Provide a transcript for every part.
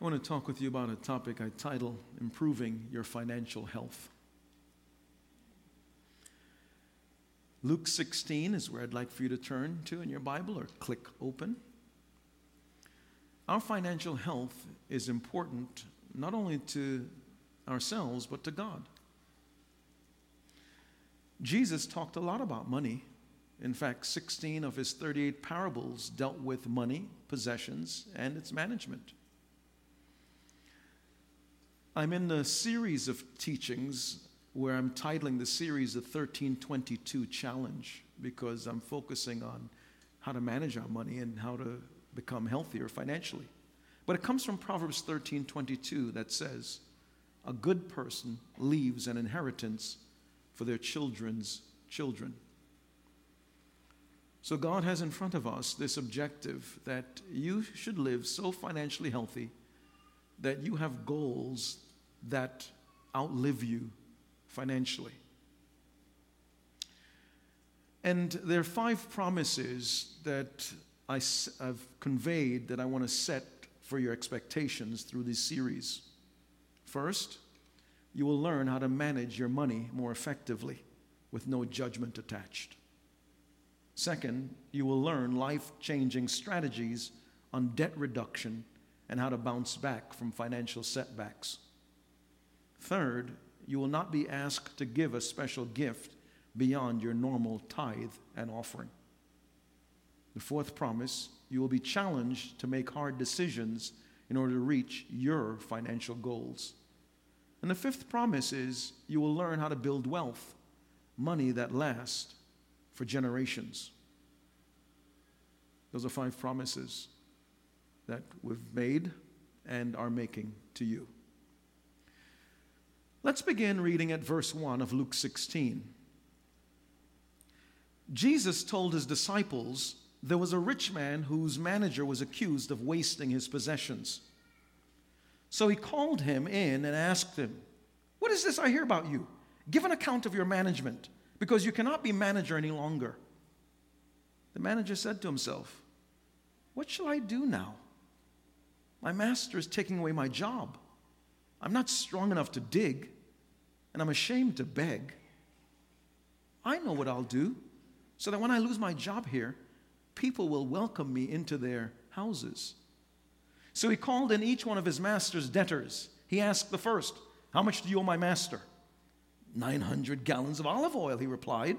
I want to talk with you about a topic I title Improving Your Financial Health. Luke 16 is where I'd like for you to turn to in your Bible or click open. Our financial health is important not only to ourselves, but to God. Jesus talked a lot about money. In fact, 16 of his 38 parables dealt with money, possessions, and its management. I'm in a series of teachings where I'm titling the series the 1322 Challenge because I'm focusing on how to manage our money and how to become healthier financially. But it comes from Proverbs 13:22 that says, "A good person leaves an inheritance for their children's children." So God has in front of us this objective that you should live so financially healthy that you have goals that outlive you financially. And there are five promises that I, have conveyed that I want to set for your expectations through this series. First, you will learn how to manage your money more effectively with no judgment attached. Second, you will learn life changing strategies on debt reduction and how to bounce back from financial setbacks. Third, you will not be asked to give a special gift beyond your normal tithe and offering. The fourth promise, you will be challenged to make hard decisions in order to reach your financial goals. And the fifth promise is you will learn how to build wealth, money that lasts for generations. Those are five promises that we've made and are making to you. Let's begin reading at verse 1 of Luke 16. Jesus told his disciples there was a rich man whose manager was accused of wasting his possessions. So he called him in and asked him, What is this I hear about you? Give an account of your management, because you cannot be manager any longer. The manager said to himself, What shall I do now? My master is taking away my job. I'm not strong enough to dig, and I'm ashamed to beg. I know what I'll do so that when I lose my job here, people will welcome me into their houses. So he called in each one of his master's debtors. He asked the first, How much do you owe my master? 900 gallons of olive oil, he replied.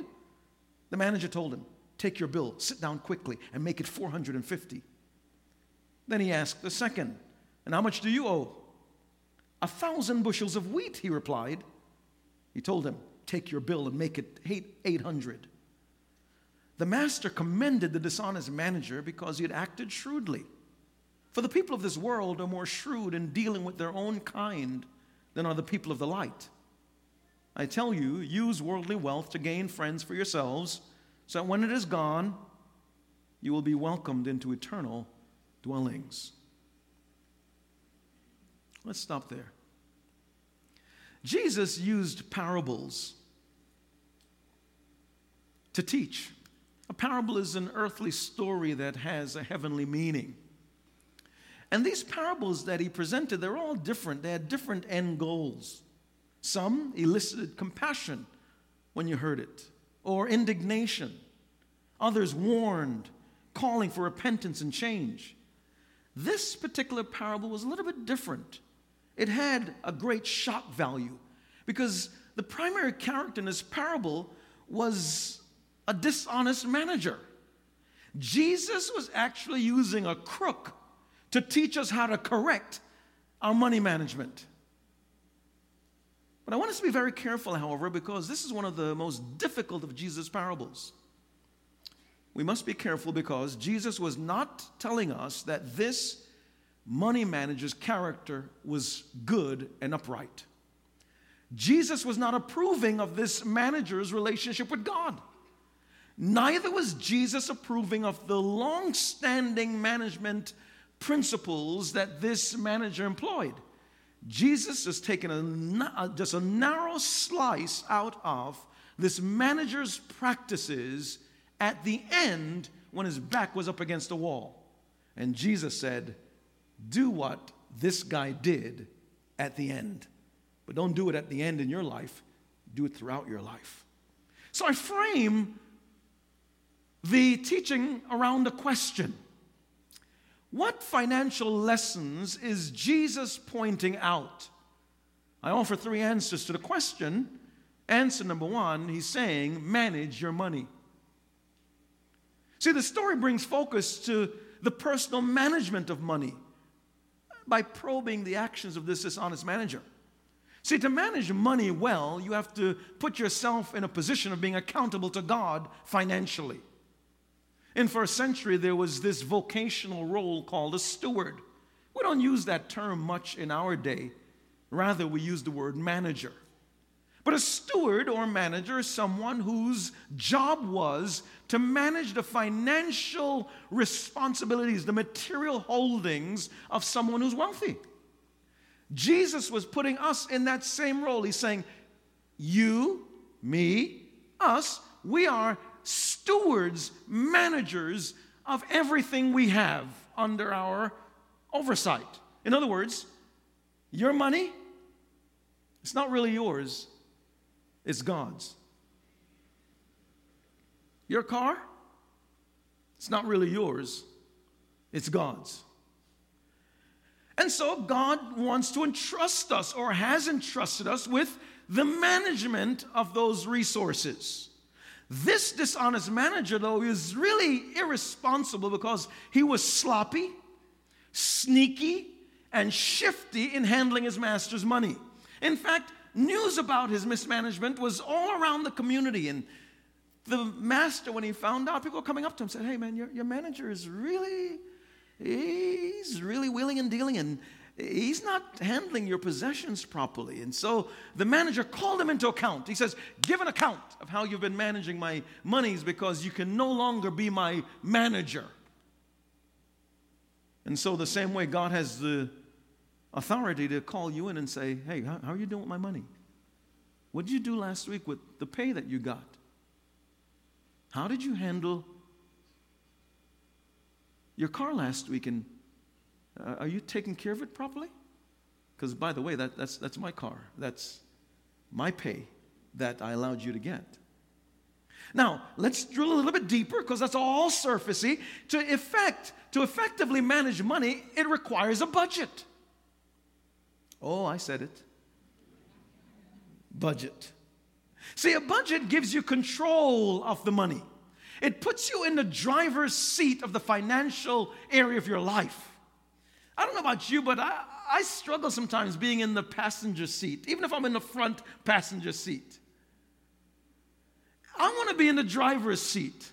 The manager told him, Take your bill, sit down quickly, and make it 450. Then he asked the second, And how much do you owe? A thousand bushels of wheat, he replied. He told him, Take your bill and make it 800. The master commended the dishonest manager because he had acted shrewdly. For the people of this world are more shrewd in dealing with their own kind than are the people of the light. I tell you, use worldly wealth to gain friends for yourselves, so that when it is gone, you will be welcomed into eternal dwellings. Let's stop there. Jesus used parables to teach. A parable is an earthly story that has a heavenly meaning. And these parables that he presented, they're all different. They had different end goals. Some elicited compassion when you heard it, or indignation. Others warned, calling for repentance and change. This particular parable was a little bit different. It had a great shock value because the primary character in this parable was a dishonest manager. Jesus was actually using a crook to teach us how to correct our money management. But I want us to be very careful, however, because this is one of the most difficult of Jesus' parables. We must be careful because Jesus was not telling us that this money manager's character was good and upright. Jesus was not approving of this manager's relationship with God. Neither was Jesus approving of the long standing management principles that this manager employed. Jesus has taken a, uh, just a narrow slice out of this manager's practices at the end when his back was up against the wall. And Jesus said, Do what this guy did at the end. But don't do it at the end in your life, do it throughout your life. So I frame the teaching around a question What financial lessons is Jesus pointing out? I offer three answers to the question. Answer number one, he's saying, manage your money. See, the story brings focus to the personal management of money by probing the actions of this dishonest manager. See, to manage money well, you have to put yourself in a position of being accountable to God financially. In first century, there was this vocational role called a steward. We don't use that term much in our day. Rather, we use the word manager. But a steward or manager is someone whose job was to manage the financial responsibilities, the material holdings of someone who's wealthy. Jesus was putting us in that same role. He's saying, You, me, us, we are stewards, managers of everything we have under our oversight. In other words, your money, it's not really yours, it's God's. Your car, it's not really yours, it's God's. And so God wants to entrust us or has entrusted us with the management of those resources. This dishonest manager, though, is really irresponsible because he was sloppy, sneaky, and shifty in handling his master's money. In fact, news about his mismanagement was all around the community. And the master, when he found out, people were coming up to him and said, Hey, man, your, your manager is really, he's really wheeling and dealing. And he's not handling your possessions properly. And so the manager called him into account. He says, Give an account of how you've been managing my monies because you can no longer be my manager. And so, the same way God has the authority to call you in and say, Hey, how, are you doing with my money? What did you do last week with the pay that you got? How did you handle your car last week? And uh, are you taking care of it properly? Because, by the way, that, that's, that's my car. That's my pay that I allowed you to get. Now, let's drill a little bit deeper because that's all surfacey. To effect, to effectively manage money, it requires a budget. Oh, I said it. Budget. See, a budget gives you control of the money. It puts you in the driver's seat of the financial area of your life. I don't know about you, but I, I struggle sometimes being in the passenger seat, even if I'm in the front passenger seat. I want to be in the driver's seat.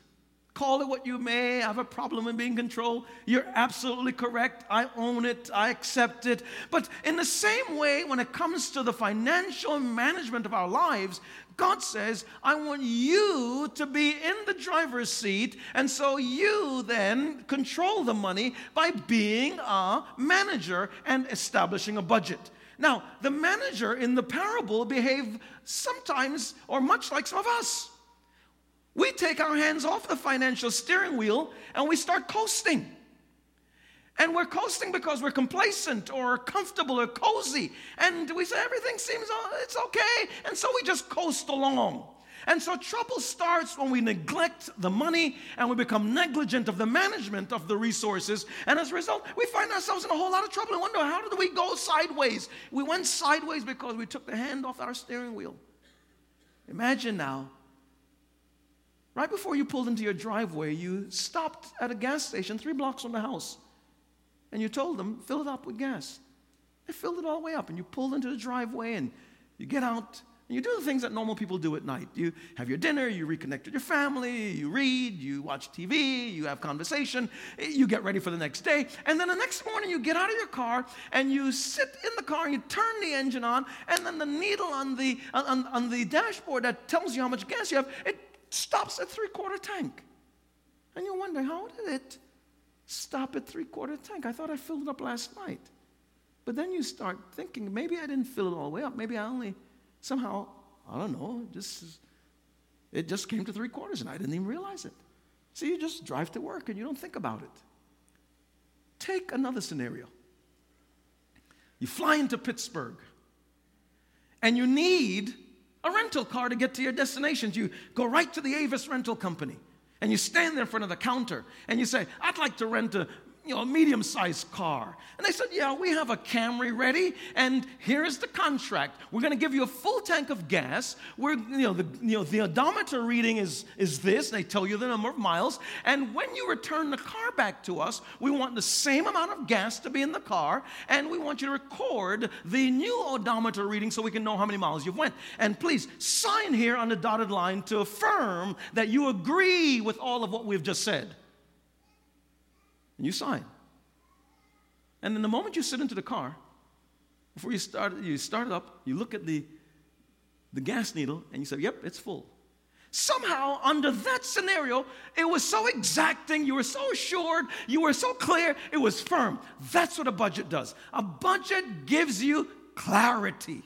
Call it what you may, I have a problem in being controlled. You're absolutely correct. I own it, I accept it. But in the same way, when it comes to the financial management of our lives, God says, I want you to be in the driver's seat. And so you then control the money by being a manager and establishing a budget. Now, the manager in the parable behaved sometimes or much like some of us. We take our hands off the financial steering wheel and we start coasting. And we're coasting because we're complacent or comfortable or cozy. And we say everything seems, uh, it's okay. And so we just coast along. And so trouble starts when we neglect the money and we become negligent of the management of the resources. And as a result, we find ourselves in a whole lot of trouble and wonder how did we go sideways? We went sideways because we took the hand off our steering wheel. Imagine now, right before you pulled into your driveway, you stopped at a gas station three blocks from the house and you told them, fill it up with gas. They filled it all the way up, and you pulled into the driveway, and you get out, and you do the things that normal people do at night. You have your dinner, you reconnect with your family, you read, you watch TV, you have conversation, you get ready for the next day, and then the next morning you get out of your car and you sit in the car and you turn the engine on, and then the needle on the on, on the dashboard that tells you how much gas you have, it stops at three quarter tank. And you wonder, how did it stop at three quarter tank. I thought I filled it up last night. But then you start thinking, maybe I didn't fill it all the way up. Maybe I only somehow, I don't know, just it just came to three quarters and I didn't even realize it. So you just drive to work and you don't think about it. Take another scenario. You fly into Pittsburgh and you need a rental car to get to your destinations. You go right to the Avis rental company and you stand there in front of the counter and you say, I'd like to rent a you know, a medium sized car. And they said, Yeah, we have a Camry ready, and here's the contract. We're going to give you a full tank of gas. We're, you know, the, you know, the odometer reading is, is this. They tell you the number of miles. And when you return the car back to us, we want the same amount of gas to be in the car, and we want you to record the new odometer reading so we can know how many miles you've went. And please sign here on the dotted line to affirm that you agree with all of what we've just said and you sign. And then the moment you sit into the car, before you start, you start it up, you look at the, the gas needle and you say, Yep, it's full. Somehow, under that scenario, it was so exacting, you were so assured, you were so clear, it was firm. That's what a budget does. A budget gives you clarity.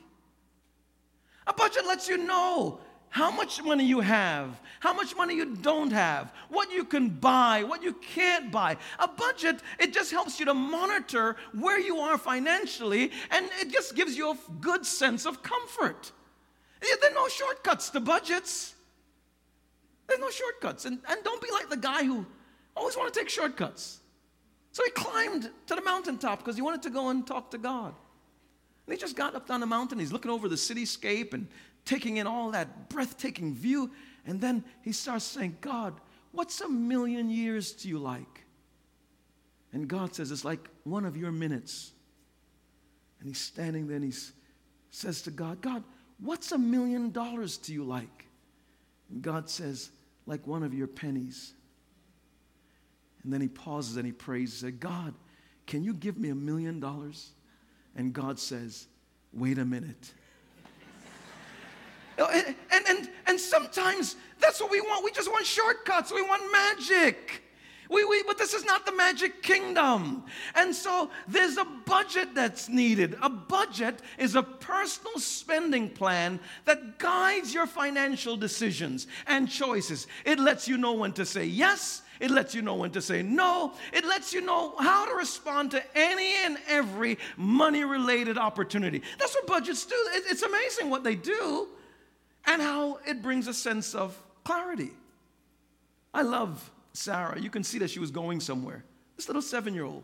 A budget lets you know how much money you have, how much money you don't have, what you can buy, what you can't buy. A budget, it just helps you to monitor where you are financially and it just gives you a good sense of comfort. There are no shortcuts to budgets. There's no shortcuts. And, and don't be like the guy who always want to take shortcuts. So he climbed to the mountaintop because he wanted to go and talk to God. And he just got up on the mountain. He's looking over the cityscape and taking in all that breathtaking view. And then he starts saying, God, what's a million years to you like? And God says, It's like one of your minutes. And he's standing there and he says to God, God, what's a million dollars to you like? And God says, Like one of your pennies. And then he pauses and he prays and says, God, can you give me a million dollars? And God says, Wait a minute. Uh, and, and, and, and sometimes that's what we want. We just want shortcuts. We want magic. We, we, but this is not the magic kingdom. And so there's a budget that's needed. A budget is a personal spending plan that guides your financial decisions and choices. It lets you know when to say yes, it lets you know when to say no, it lets you know how to respond to any and every money related opportunity. That's what budgets do. It's amazing what they do and how it brings a sense of clarity. I love Sarah. You can see that she was going somewhere. This little seven year old.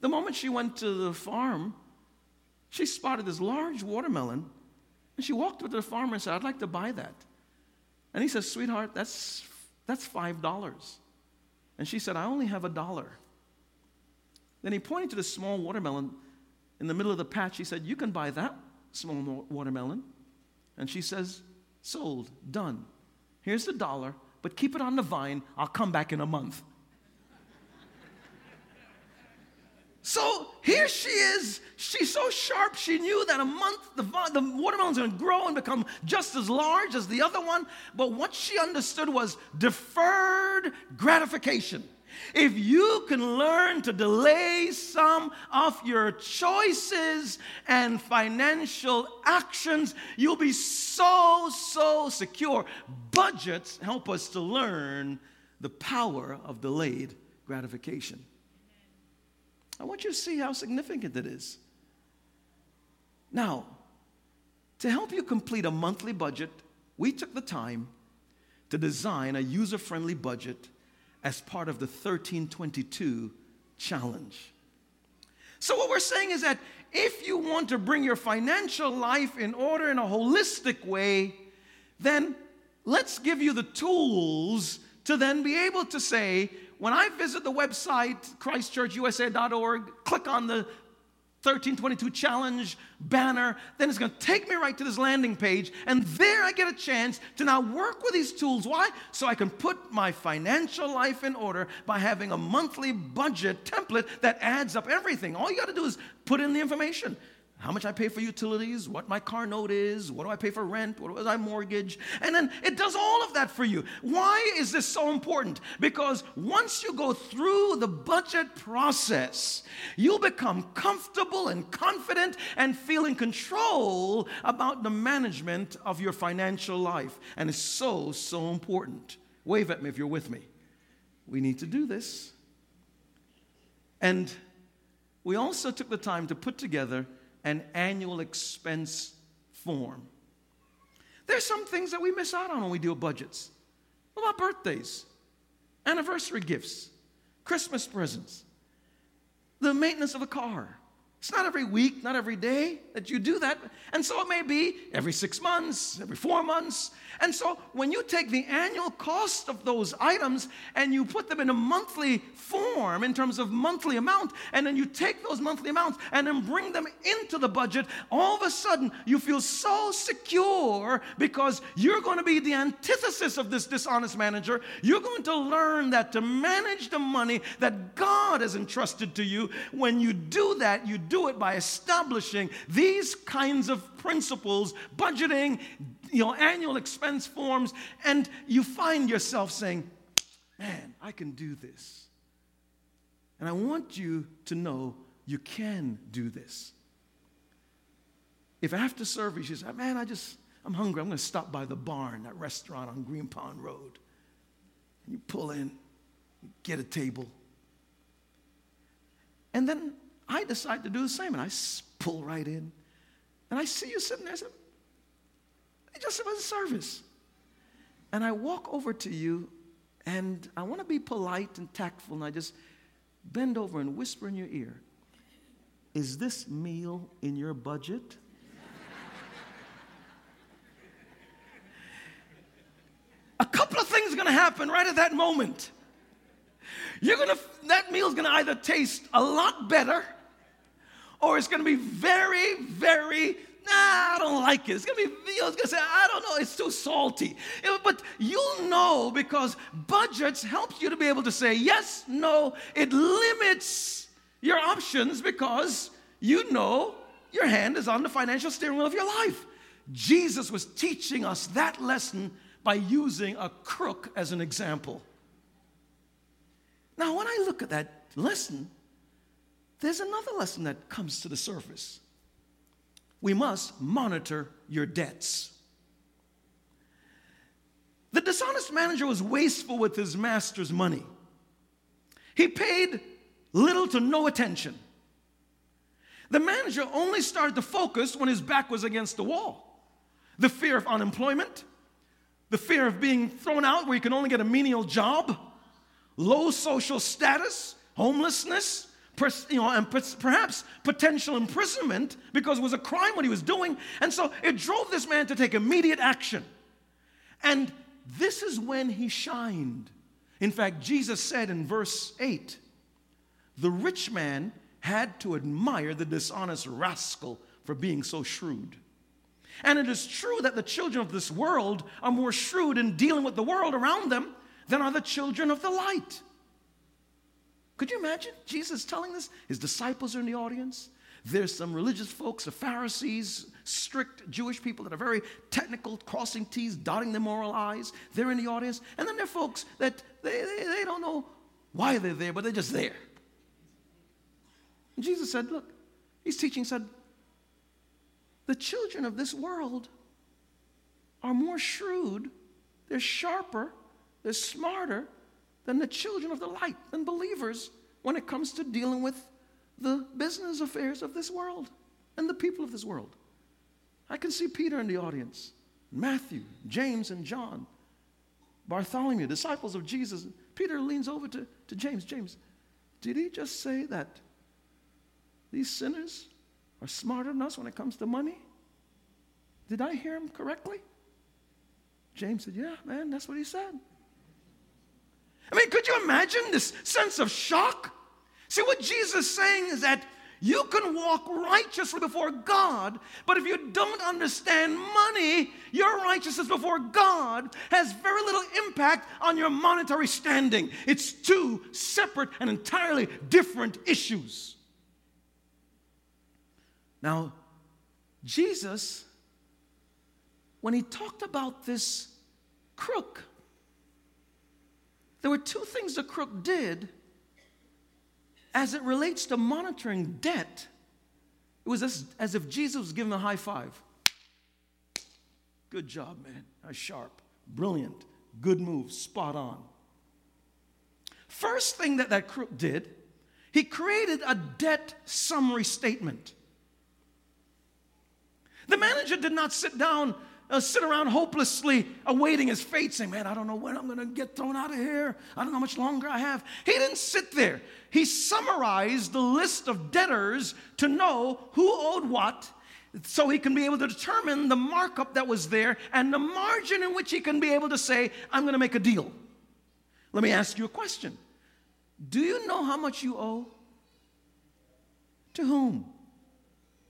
The moment she went to the farm, she spotted this large watermelon and she walked up to the farmer and said, I'd like to buy that. And he says, Sweetheart, that's, that's $5. And she said, I only have a dollar. Then he pointed to the small watermelon in the middle of the patch. He said, You can buy that small watermelon. And she says, Sold, done. Here's the dollar, but keep it on the vine. I'll come back in a month. So here she is. She's so sharp, she knew that a month the, the watermelon's gonna grow and become just as large as the other one. But what she understood was deferred gratification. If you can learn to delay some of your choices and financial actions, you'll be so, so secure. Budgets help us to learn the power of delayed gratification. I want you to see how significant it is. Now, to help you complete a monthly budget, we took the time to design a user friendly budget as part of the 1322 challenge. So, what we're saying is that if you want to bring your financial life in order in a holistic way, then let's give you the tools to then be able to say, when I visit the website, christchurchusa.org, click on the 1322 challenge banner, then it's going to take me right to this landing page. And there I get a chance to now work with these tools. Why? So I can put my financial life in order by having a monthly budget template that adds up everything. All you got to do is put in the information how much I pay for utilities, what my car note is, what do I pay for rent, what was I mortgage, and then it does all of that for you. Why is this so important? Because once you go through the budget process, you'll become comfortable and confident and feel in control about the management of your financial life. And it's so, so important. Wave at me if you're with me. We need to do this. And we also took the time to put together an annual expense form. There's some things that we miss out on when we do budgets. What about birthdays, anniversary gifts, Christmas presents, the maintenance of a car? It's not every week, not every day that you do that. And so it may be every six months, every four months. And so when you take the annual cost of those items and you put them in a monthly form in terms of monthly amount, and then you take those monthly amounts and then bring them into the budget, all of a sudden you feel so secure because you're going to be the antithesis of this dishonest manager. You're going to learn that to manage the money that God has entrusted to you, when you do that, you do it by establishing these kinds of principles, budgeting, you know, annual expense forms, and you find yourself saying, Man, I can do this. And I want you to know you can do this. If after service you say, Man, I just, I'm hungry, I'm going to stop by the barn, that restaurant on Green Pond Road. And you pull in, you get a table. And then I decide to do the same, and I pull right in. And I see you sitting there. I said, it just was a service. And I walk over to you, and I want to be polite and tactful, and I just bend over and whisper in your ear Is this meal in your budget? a couple of things are going to happen right at that moment. You're going to, that meal's going to either taste a lot better or it's going to be very, very nah, I don't like it. It's gonna be, you know, it's gonna say, I don't know, it's too salty. But you'll know because budgets helps you to be able to say yes, no. It limits your options because you know your hand is on the financial steering wheel of your life. Jesus was teaching us that lesson by using a crook as an example. Now, when I look at that lesson, there's another lesson that comes to the surface. We must monitor your debts. The dishonest manager was wasteful with his master's money. He paid little to no attention. The manager only started to focus when his back was against the wall. The fear of unemployment, the fear of being thrown out where you can only get a menial job, low social status, homelessness, you know, and perhaps potential imprisonment because it was a crime what he was doing. And so it drove this man to take immediate action. And this is when he shined. In fact, Jesus said in verse 8, the rich man had to admire the dishonest rascal for being so shrewd. And it is true that the children of this world are more shrewd in dealing with the world around them than are the children of the light. Could you imagine Jesus telling this? His disciples are in the audience. There's some religious folks, the Pharisees, strict Jewish people that are very technical, crossing T's, dotting the moral I's. They're in the audience. And then there are folks that they, they, they don't know why they're there, but they're just there. And Jesus said, Look, he's teaching, said, the children of this world are more shrewd, they're sharper, they're smarter than the children of the light, than believers, when it comes to dealing with the business affairs of this world and the people of this world. I can see Peter in the audience, Matthew, James, and John, Bartholomew, disciples of Jesus. Peter leans over to, to James. James, did he just say that these sinners are smarter than us when it comes to money? Did I hear him correctly? James said, Yeah, man, that's what he said. I mean, could you imagine this sense of shock? See, what Jesus is saying is that you can walk righteously before God, but if you don't understand money, your righteousness before God has very little impact on your monetary standing. It's two separate and entirely different issues. Now, Jesus, when he talked about this crook, there were two things the crook did as it relates to monitoring debt. It was as, as if Jesus was giving a high five. Good job, man. That's sharp. Brilliant. Good move. Spot on. First thing that that crook did, He created a debt summary statement. The manager did not sit down, uh, sit around hopelessly awaiting his fate, saying, Man, I don't know when I'm going to get thrown out of here. I don't know how much longer I have. He didn't sit there. He summarized the list of debtors to know who owed what so he can be able to determine the markup that was there and the margin in which he can be able to say, I'm going to make a deal. Let me ask you a question Do you know how much you owe? To whom?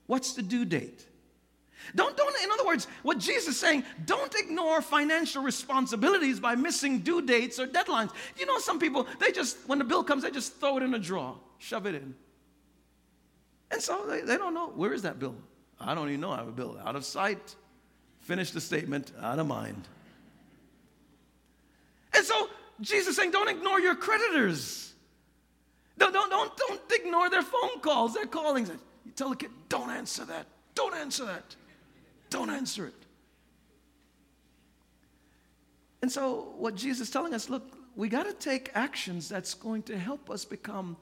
What's the due date? Don't, don't, in other words, what Jesus is saying, don't ignore financial responsibilities by missing due dates or deadlines. You know, some people, they just, when the bill comes, they just throw it in a drawer, shove it in. And so they, they don't know, where is that bill? I don't even know I have a bill. Out of sight. Finish the statement, out of mind. And so Jesus is saying, don't ignore your creditors. Don't, don't, don't, don't ignore their phone calls, their callings. You tell the kid, don't answer that. Don't answer that. Don't answer it. And so, what Jesus is telling us look, we got to take actions that's going to help us become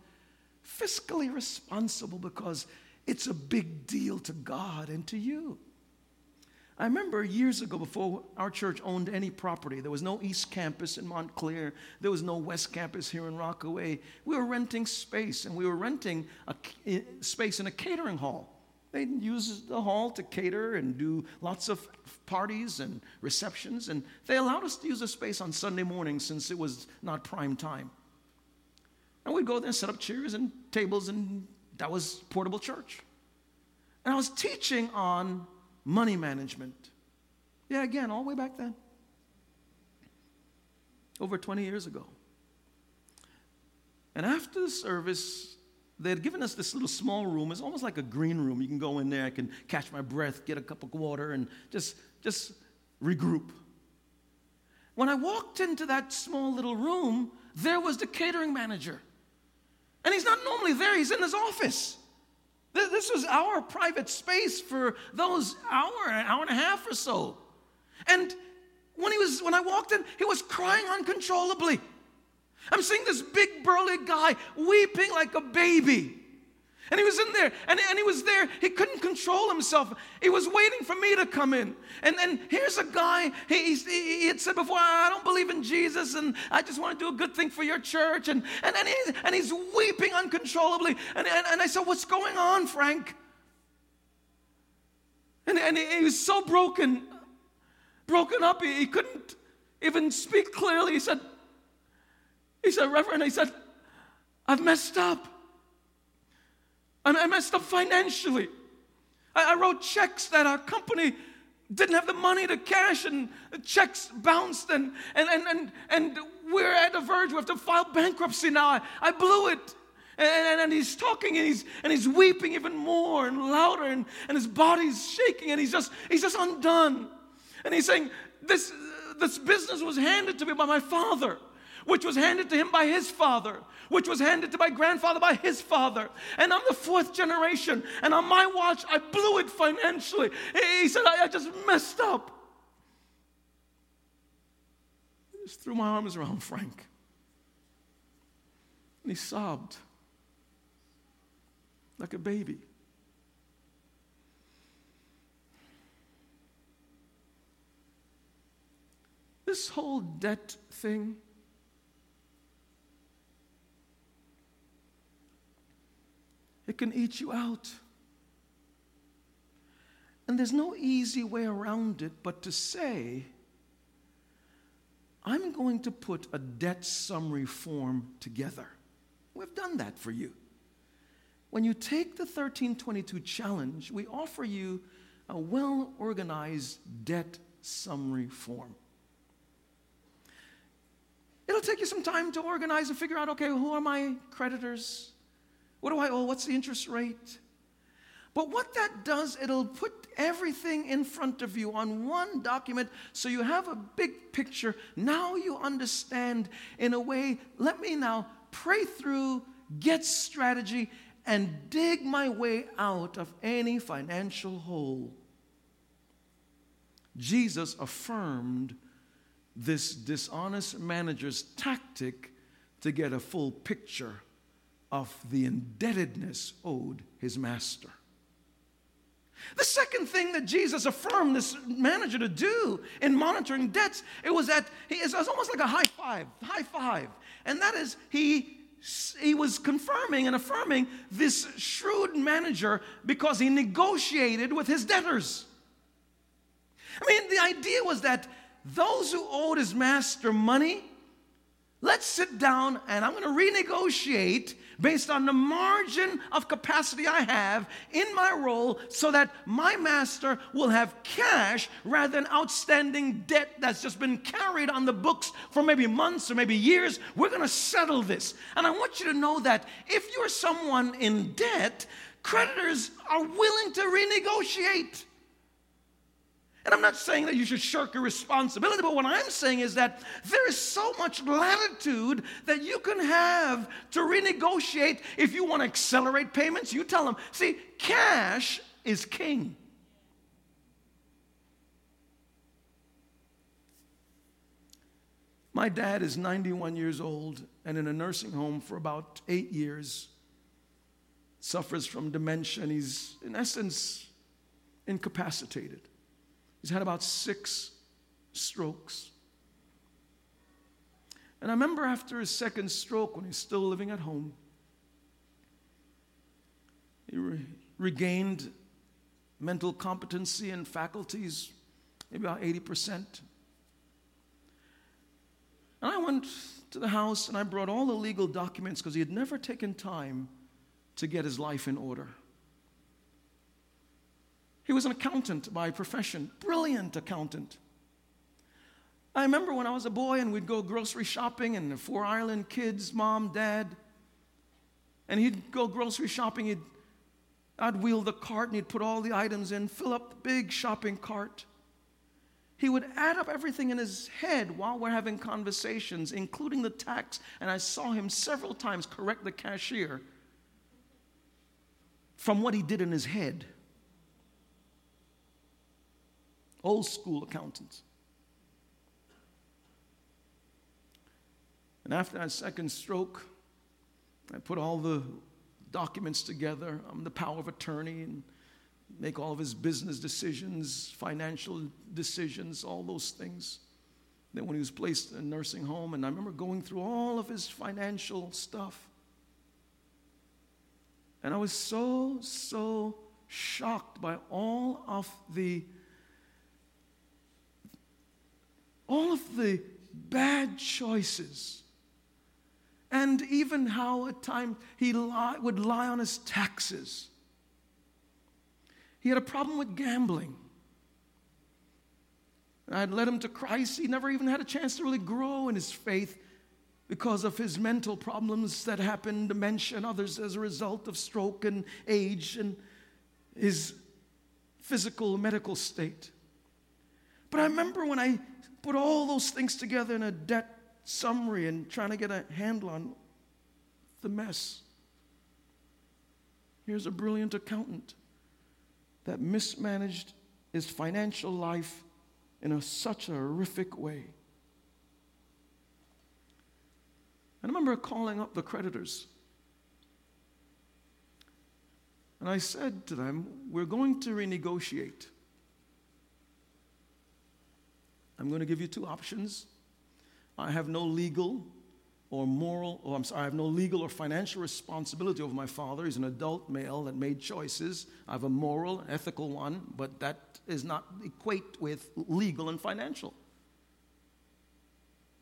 fiscally responsible because it's a big deal to God and to you. I remember years ago, before our church owned any property, there was no East Campus in Montclair, there was no West Campus here in Rockaway. We were renting space, and we were renting a space in a catering hall. They use the hall to cater and do lots of parties and receptions, and they allowed us to use the space on Sunday morning since it was not prime time. And we'd go there and set up chairs and tables, and that was portable church. And I was teaching on money management. Yeah, again, all the way back then. Over 20 years ago. And after the service, they had given us this little small room. It's almost like a green room. You can go in there, I can catch my breath, get a cup of water, and just, just regroup. When I walked into that small little room, there was the catering manager. And he's not normally there, he's in his office. This was our private space for those hour, an hour and a half or so. And when he was, when I walked in, he was crying uncontrollably. I'm seeing this big burly guy weeping like a baby. And he was in there, and, and he was there. He couldn't control himself. He was waiting for me to come in. And then here's a guy, he, he, he had said before, I don't believe in Jesus, and I just want to do a good thing for your church. And, and, and, he's, and he's weeping uncontrollably. And, and, and I said, What's going on, Frank? And, and he, he was so broken, broken up, he, he couldn't even speak clearly. He said, he said, Reverend, he said, I've messed up. And I messed up financially. I, wrote checks that our company didn't have the money to cash and the checks bounced and and and and, and we're at the verge we have to file bankruptcy now i, I blew it and, and, and, he's talking and he's and he's weeping even more and louder and, and his body's shaking and he's just he's just undone and he's saying this this business was handed to me by my father which was handed to him by his father, which was handed to my grandfather by his father. And I'm the fourth generation. And on my watch, I blew it financially. He said, I, I just messed up. I just threw my arms around Frank. And he sobbed like a baby. This whole debt thing It can eat you out. And there's no easy way around it but to say, I'm going to put a debt summary form together. We've done that for you. When you take the 1322 challenge, we offer you a well organized debt summary form. It'll take you some time to organize and figure out okay, who are my creditors? What do I owe? What's the interest rate? But what that does, it'll put everything in front of you on one document so you have a big picture. Now you understand in a way, let me now pray through, get strategy, and dig my way out of any financial hole. Jesus affirmed this dishonest manager's tactic to get a full picture of the indebtedness owed his master. The second thing that Jesus affirmed this manager to do in monitoring debts, it was that he is almost like a high five, high five. And that is he he was confirming and affirming this shrewd manager because he negotiated with his debtors. I mean, the idea was that those who owed his master money, let's sit down and I'm going to renegotiate based on the margin of capacity I have in my role so that my master will have cash rather than outstanding debt that's just been carried on the books for maybe months or maybe years. We're going to settle this. And I want you to know that if you're someone in debt, creditors are willing to renegotiate. And I'm not saying that you should shirk your responsibility, but what I'm saying is that there is so much latitude that you can have to renegotiate. If you want to accelerate payments, you tell them, see, cash is king. My dad is 91 years old and in a nursing home for about eight years. Suffers from dementia and he's, in essence, incapacitated. He's had about six strokes. And I remember after his second stroke, when he's still living at home, he re- regained mental competency and faculties, maybe about 80%. And I went to the house and I brought all the legal documents because he had never taken time to get his life in order. He was an accountant by profession, brilliant accountant. I remember when I was a boy and we'd go grocery shopping and the four Ireland kids, mom, dad, and he'd go grocery shopping, he'd I'd wheel the cart and he'd put all the items in, fill up the big shopping cart. He would add up everything in his head while we're having conversations, including the tax. And I saw him several times correct the cashier from what he did in his head. Old school accountants. And after that second stroke, I put all the documents together. I'm the power of attorney and make all of his business decisions, financial decisions, all those things. Then, when he was placed in a nursing home, and I remember going through all of his financial stuff. And I was so, so shocked by all of the all of the bad choices, and even how at times he lie, would lie on his taxes. He had a problem with gambling. I'd led him to Christ. He never even had a chance to really grow in his faith because of his mental problems that happened, dementia and others as a result of stroke and age and his physical medical state. But I remember when I put all those things together in a debt summary and trying to get a handle on the mess. Here's a brilliant accountant that mismanaged his financial life in a, such a horrific way. I remember calling up the creditors. And I said to them, We're going to renegotiate. I'm going to give you two options. I have no legal or moral, or I'm sorry, I have no legal or financial responsibility over my father. He's an adult male that made choices. I have a moral, ethical one, but that is not equate with legal and financial.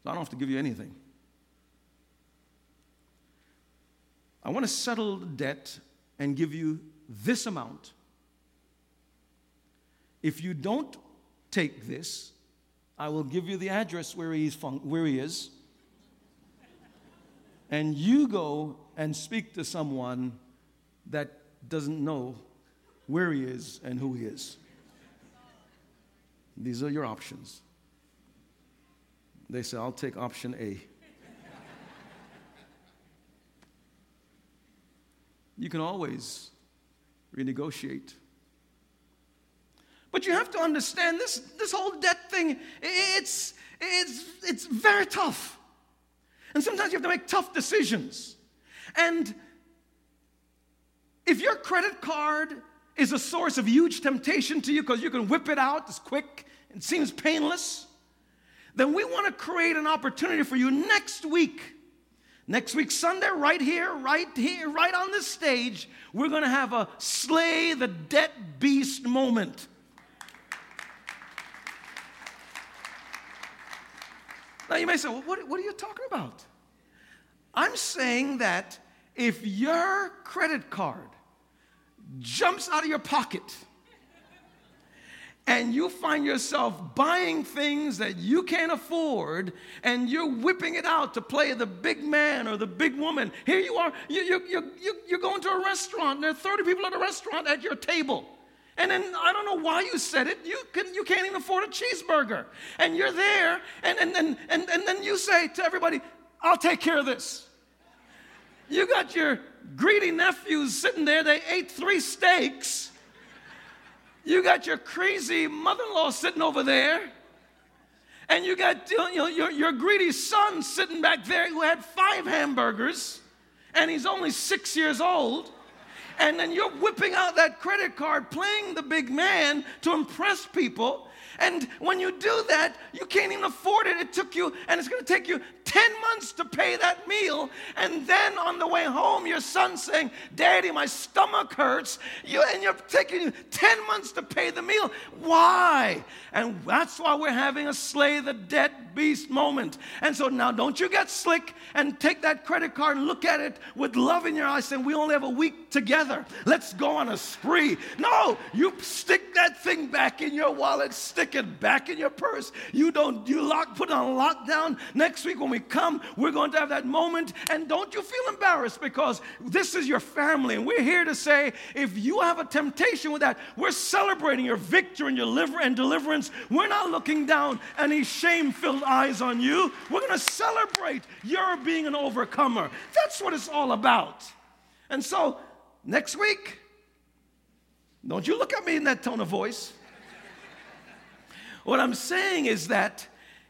So I don't have to give you anything. I want to settle the debt and give you this amount. If you don't take this, I will give you the address where, he's fun- where he is. And you go and speak to someone that doesn't know where he is and who he is. These are your options. They say, I'll take option A. you can always renegotiate but you have to understand this, this whole debt thing, it's, it's, it's very tough. And sometimes you have to make tough decisions. And if your credit card is a source of huge temptation to you because you can whip it out, it's quick, it seems painless, then we want to create an opportunity for you next week. Next week, Sunday, right here, right here, right on this stage, we're going to have a slay the debt beast moment. Now, you may say, well, what, what are you talking about? I'm saying that if your credit card jumps out of your pocket and you find yourself buying things that you can't afford and you're whipping it out to play the big man or the big woman. Here you are, you, you, you, you, you're going to a restaurant, and there are 30 people at a restaurant at your table. And then I don't know why you said it. You, can, you can't even afford a cheeseburger. And you're there, and, and, and, and, and then you say to everybody, I'll take care of this. You got your greedy nephews sitting there, they ate three steaks you got your crazy mother in law sitting over there. And you got you know, your, your greedy son sitting back there who had five hamburgers and he's only six years old. And then you're whipping out that credit card, playing the big man to impress people. And when you do that, you can't even afford it. It took you, and it's going to take you 10 months to pay that meal. And then on the way home, your son saying, Daddy, my stomach hurts. You, and you're taking 10 months to pay the meal. Why? And that's why we're having a slay the debt beast moment. And so now don't you get slick and take that credit card and look at it with love in your eyes saying, We only have a week together. Let's go on a spree. No, you stick that thing back in your wallet, stick it back in your purse. You don't, you lock, put it on lockdown. Next week when we come, we're going to have that moment. And don't you feel embarrassed because this is your family. And we're here to say if you have a temptation with that, we're celebrating your victory and your liver and deliverance. We're not looking down any shame filled eyes on you. We're going to celebrate your being an overcomer. That's what it's all about. And so, next week, don't you look at me in that tone of voice. What I'm saying is that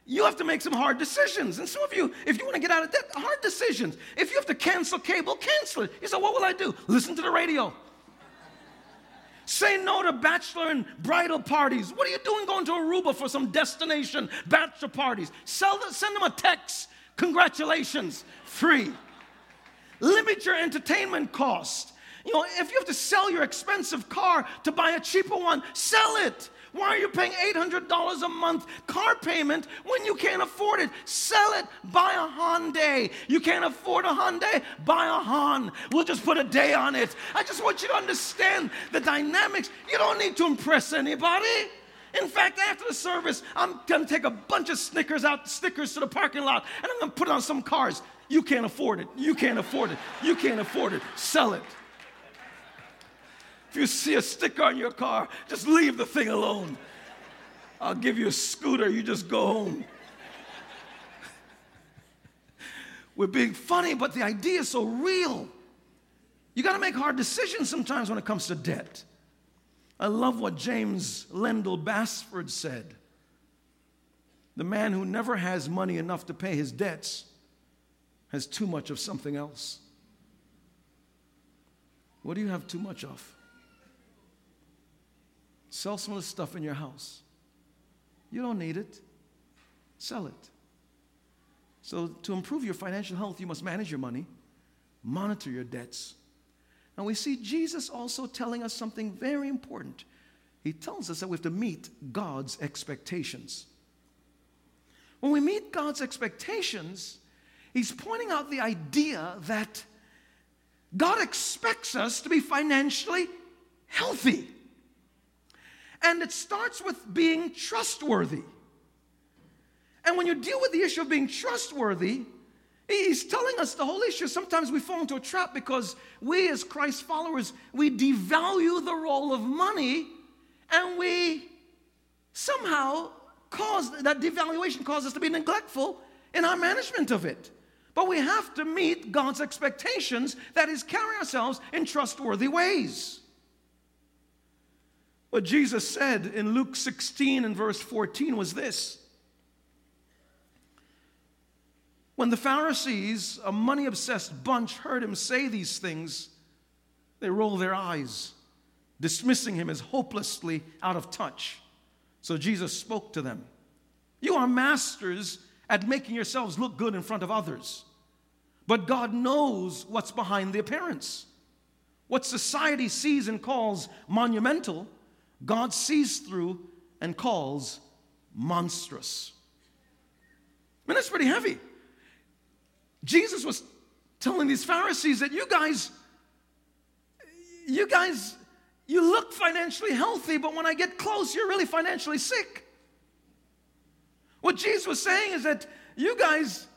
you have to make some hard decisions. And some of you, if you want to get out of debt, hard decisions. If you have to cancel cable, cancel it. You say, what will I do? Listen to the radio. Say no to bachelor and bridal parties. What are you doing going to Aruba for some destination bachelor parties? Sell send them a text. Congratulations, free. Limit your entertainment cost. You know, if you have to sell your expensive car to buy a cheaper one, sell it. Why are you paying $800 a month car payment when you can't afford it? Sell it, buy a Hyundai. You can't afford a Hyundai? Buy a Han. We'll just put a day on it. I just want you to understand the dynamics. You don't need to impress anybody. In fact, after the service, I'm gonna take a bunch of Snickers out, stickers to the parking lot, and I'm gonna put it on some cars. You can't afford it. You can't afford it. You can't afford it. Sell it. You see a sticker on your car, just leave the thing alone. I'll give you a scooter, you just go home. We're being funny, but the idea is so real. You got to make hard decisions sometimes when it comes to debt. I love what James Lendall Basford said. The man who never has money enough to pay his debts has too much of something else. What do you have too much of? Sell some of the stuff in your house. You don't need it. Sell it. So, to improve your financial health, you must manage your money, monitor your debts. And we see Jesus also telling us something very important. He tells us that we have to meet God's expectations. When we meet God's expectations, He's pointing out the idea that God expects us to be financially healthy. And it starts with being trustworthy. And when you deal with the issue of being trustworthy, he's telling us the whole issue. Sometimes we fall into a trap because we, as Christ followers, we devalue the role of money and we somehow cause that devaluation causes us to be neglectful in our management of it. But we have to meet God's expectations, that is, carry ourselves in trustworthy ways. What Jesus said in Luke 16 and verse 14 was this When the Pharisees, a money obsessed bunch, heard him say these things, They rolled their eyes, dismissing him as hopelessly out of touch. So Jesus spoke to them You are masters at making yourselves look good in front of others. But God knows what's behind the appearance. What society sees and calls monumental, God sees through and calls monstrous. I mean, that's pretty heavy. Jesus was telling these Pharisees that you guys, you guys, you look financially healthy, but when I get close, you're really financially sick. What Jesus was saying is that you guys,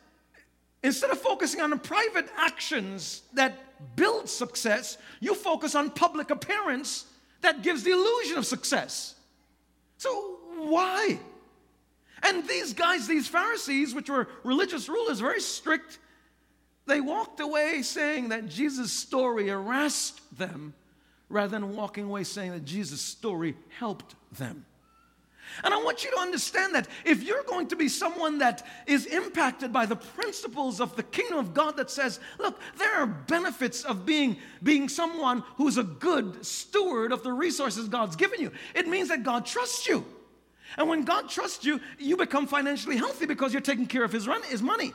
instead of focusing on the private actions that build success, you focus on public appearance that gives the illusion of success. So, why? And these guys, these Pharisees, which were religious rulers, very strict, they walked away saying that Jesus' story harassed them rather than walking away saying that Jesus' story helped them. And I want you to understand that if you're going to be someone that is impacted by the principles of the kingdom of God that says, look, there are benefits of being, being someone who's a good steward of the resources God's given you, it means that God trusts you. And when God trusts you, you become financially healthy because you're taking care of his, run, his money.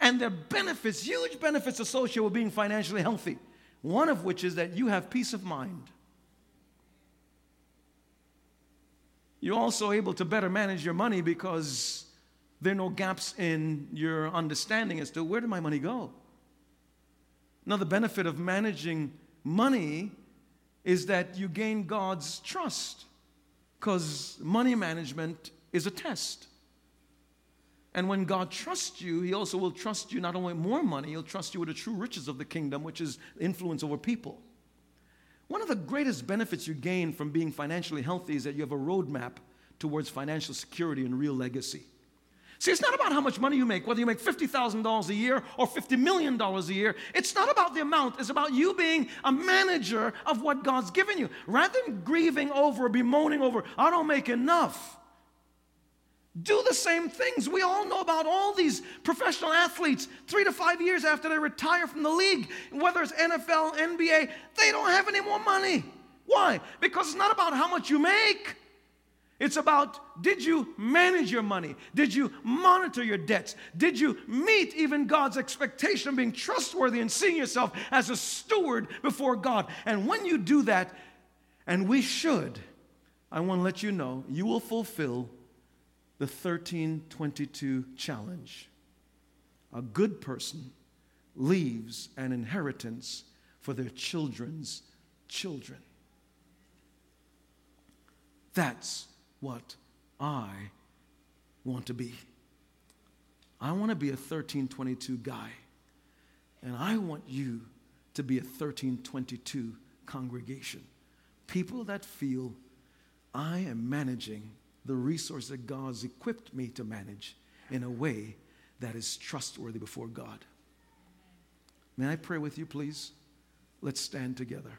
And there are benefits, huge benefits associated with being financially healthy. One of which is that you have peace of mind. You're also able to better manage your money because there are no gaps in your understanding as to where did my money go. Another benefit of managing money is that you gain God's trust because money management is a test. And when God trusts you, He also will trust you not only more money, He'll trust you with the true riches of the kingdom, which is influence over people. One of the greatest benefits you gain from being financially healthy is that you have a roadmap towards financial security and real legacy. See, it's not about how much money you make, whether you make $50,000 a year or $50 million a year. It's not about the amount, it's about you being a manager of what God's given you. Rather than grieving over bemoaning over, I don't make enough. Do the same things. We all know about all these professional athletes, three to five years after they retire from the league, whether it's NFL, NBA, they don't have any more money. Why? Because it's not about how much you make. It's about did you manage your money? Did you monitor your debts? Did you meet even God's expectation of being trustworthy and seeing yourself as a steward before God? And when you do that, and we should, I want to let you know, you will fulfill the 1322 challenge. A good person leaves an inheritance for their children's children. That's what I want to be. I want to be a 1322 guy. And I want you to be a 1322 congregation. People that feel I am managing the resource that God's equipped me to manage in a way that is trustworthy before God. May I pray with you, please? Let's stand together.